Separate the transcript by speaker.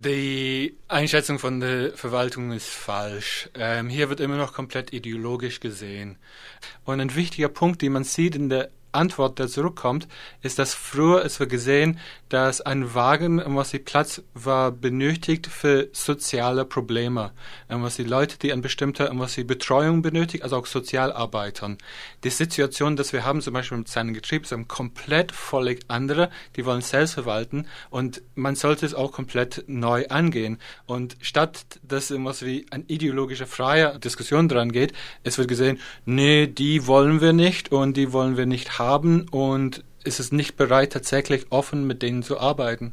Speaker 1: Die Einschätzung von der Verwaltung ist falsch. Ähm, hier wird immer noch komplett ideologisch gesehen. Und ein wichtiger Punkt, den man sieht in der Antwort, der zurückkommt, ist, dass früher es wir gesehen, dass ein Wagen, was die Platz war, benötigt für soziale Probleme, was die Leute, die ein bestimmter, was die Betreuung benötigt, also auch Sozialarbeitern. Die Situation, dass wir haben, zum Beispiel mit seinen Getrieben, ist komplett völlig andere. Die wollen selbst verwalten und man sollte es auch komplett neu angehen. Und statt dass was wie eine ideologische freie Diskussion dran geht, es wird gesehen, nee, die wollen wir nicht und die wollen wir nicht haben und ist es nicht bereit, tatsächlich offen mit denen zu arbeiten.